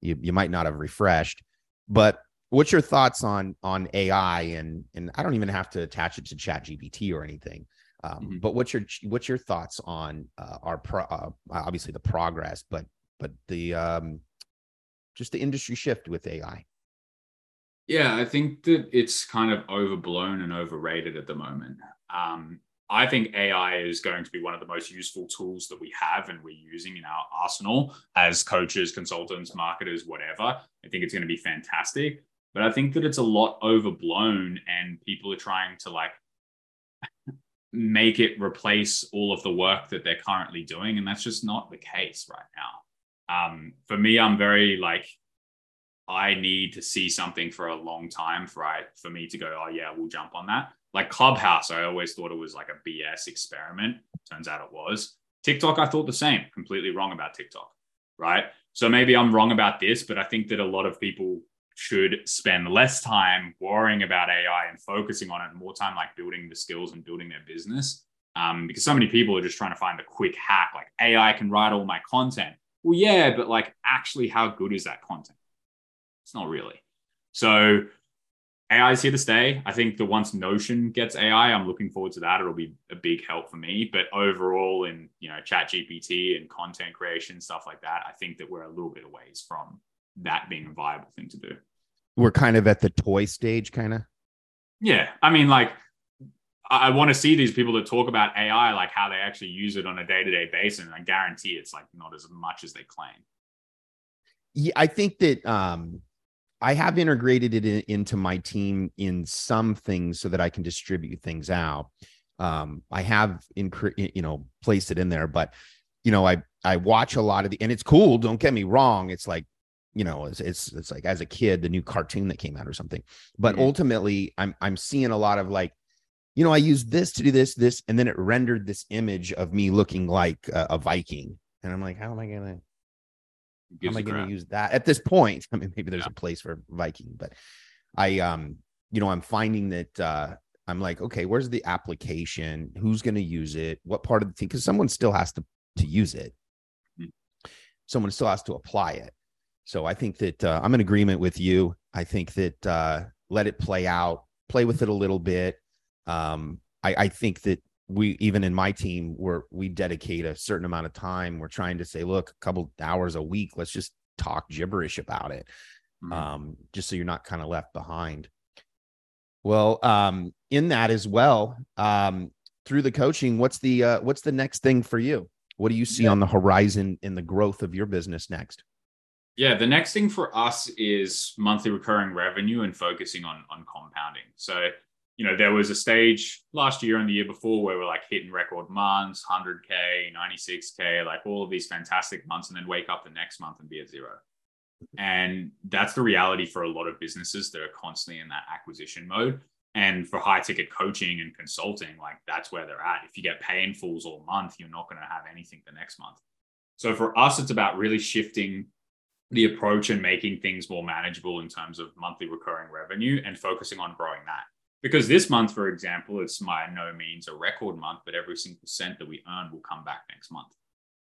[SPEAKER 3] you, you might not have refreshed. But what's your thoughts on on AI? And and I don't even have to attach it to Chat GPT or anything. Um, mm-hmm. But what's your what's your thoughts on uh, our pro, uh, obviously the progress, but but the um, just the industry shift with AI?
[SPEAKER 1] Yeah, I think that it's kind of overblown and overrated at the moment. Um, I think AI is going to be one of the most useful tools that we have and we're using in our arsenal as coaches, consultants, marketers, whatever. I think it's going to be fantastic. But I think that it's a lot overblown and people are trying to like make it replace all of the work that they're currently doing. And that's just not the case right now. Um, for me, I'm very like, I need to see something for a long time for I for me to go, oh yeah, we'll jump on that. Like Clubhouse, I always thought it was like a BS experiment. Turns out it was. TikTok, I thought the same. Completely wrong about TikTok, right? So maybe I'm wrong about this, but I think that a lot of people should spend less time worrying about AI and focusing on it, more time like building the skills and building their business. Um, because so many people are just trying to find the quick hack, like AI can write all my content. Well, yeah, but like actually, how good is that content? It's not really. So AI is here to stay. I think the once Notion gets AI, I'm looking forward to that. It'll be a big help for me. But overall, in you know, Chat GPT and content creation stuff like that, I think that we're a little bit away from that being a viable thing to do.
[SPEAKER 3] We're kind of at the toy stage, kind of.
[SPEAKER 1] Yeah, I mean, like I, want to see these people that talk about AI, like how they actually use it on a day to day basis, and I guarantee it's like not as much as they claim.
[SPEAKER 3] Yeah, I think that um, I have integrated it in, into my team in some things so that I can distribute things out. Um, I have in you know placed it in there, but you know I I watch a lot of the and it's cool. Don't get me wrong. It's like you know it's, it's it's like as a kid the new cartoon that came out or something. But mm-hmm. ultimately i'm i'm seeing a lot of like you know i used this to do this this and then it rendered this image of me looking like a, a viking. And i'm like how am i gonna how am i gonna use that? At this point i mean maybe there's yeah. a place for viking but i um you know i'm finding that uh i'm like okay where's the application? Who's gonna use it? What part of the team? Because someone still has to to use it. Mm-hmm. someone still has to apply it so I think that uh, I'm in agreement with you. I think that uh, let it play out, play with it a little bit. Um, I, I think that we even in my team where we dedicate a certain amount of time we're trying to say look a couple hours a week let's just talk gibberish about it mm-hmm. um, just so you're not kind of left behind well um, in that as well um, through the coaching what's the uh, what's the next thing for you what do you see yeah. on the horizon in the growth of your business next
[SPEAKER 1] yeah, the next thing for us is monthly recurring revenue and focusing on on compounding. So, you know, there was a stage last year and the year before where we're like hitting record months, 100K, 96K, like all of these fantastic months, and then wake up the next month and be at zero. And that's the reality for a lot of businesses that are constantly in that acquisition mode. And for high ticket coaching and consulting, like that's where they're at. If you get pay in fulls all month, you're not going to have anything the next month. So for us, it's about really shifting the approach and making things more manageable in terms of monthly recurring revenue and focusing on growing that. Because this month, for example, it's by no means a record month, but every single cent that we earn will come back next month,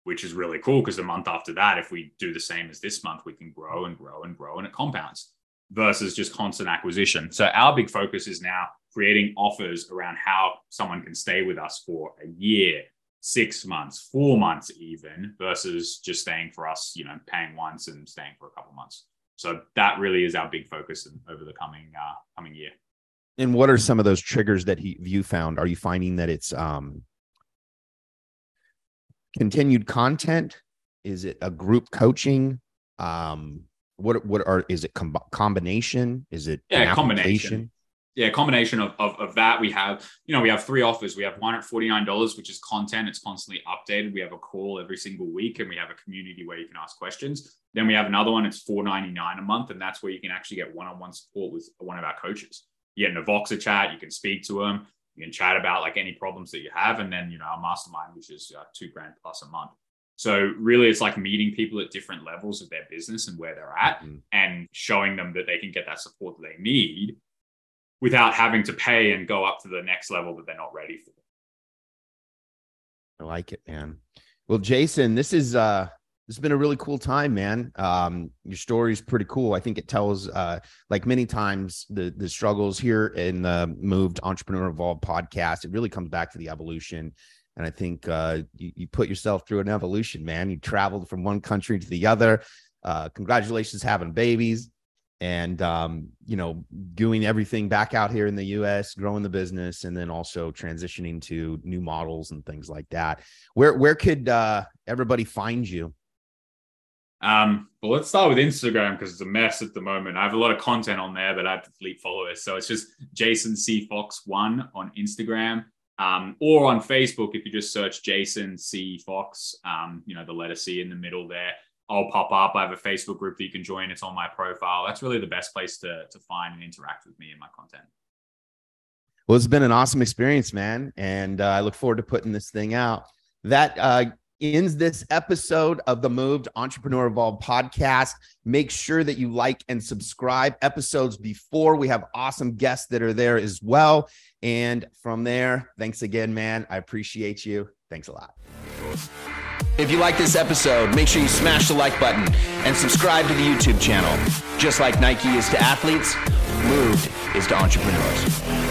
[SPEAKER 1] which is really cool because the month after that, if we do the same as this month, we can grow and grow and grow and it compounds versus just constant acquisition. So our big focus is now creating offers around how someone can stay with us for a year, six months, four months even, versus just staying for us, you know, paying once and staying for a couple months. So that really is our big focus over the coming uh, coming year.
[SPEAKER 3] And what are some of those triggers that he, you found? Are you finding that it's um, continued content? Is it a group coaching? Um, what what are is it com- combination? Is it
[SPEAKER 1] yeah combination? Yeah, combination of, of, of, that. We have, you know, we have three offers. We have one at $49, which is content. It's constantly updated. We have a call every single week and we have a community where you can ask questions. Then we have another one. It's $4.99 a month. And that's where you can actually get one-on-one support with one of our coaches. You get in a Voxer chat. You can speak to them. You can chat about like any problems that you have. And then, you know, our mastermind, which is uh, two grand plus a month. So really, it's like meeting people at different levels of their business and where they're at, mm-hmm. and showing them that they can get that support that they need without having to pay and go up to the next level that they're not ready for.
[SPEAKER 3] I like it, man. Well, Jason, this is uh this has been a really cool time, man. Um, your story is pretty cool. I think it tells, uh, like many times, the the struggles here in the MOVD Entrepreneur Evolved podcast. It really comes back to the evolution, and I think uh, you, you put yourself through an evolution, man. You traveled from one country to the other. Uh, congratulations, having babies and um, you know doing everything back out here in the us growing the business and then also transitioning to new models and things like that. Where where could uh, everybody find you?
[SPEAKER 1] Um, well let's start with instagram because it's a mess at the moment. I have a lot of content on there but i have to delete followers so it's just jason c. Fox 1 on instagram um, or on facebook if you just search jason c. Fox um, you know the letter c in the middle there I'll pop up. I have a Facebook group that you can join. It's on my profile. That's really the best place to, to find and interact with me and my content.
[SPEAKER 3] Well, it's been an awesome experience, man. And uh, I look forward to putting this thing out. That uh, ends this episode of the MOVD Entrepreneur Evolved podcast. Make sure that you like and subscribe. Episodes before we have awesome guests that are there as well. And from there, thanks again, man. I appreciate you. Thanks a lot.
[SPEAKER 2] If you like this episode, make sure you smash the like button and subscribe to the YouTube channel. Just like Nike is to athletes, MOVD is to entrepreneurs.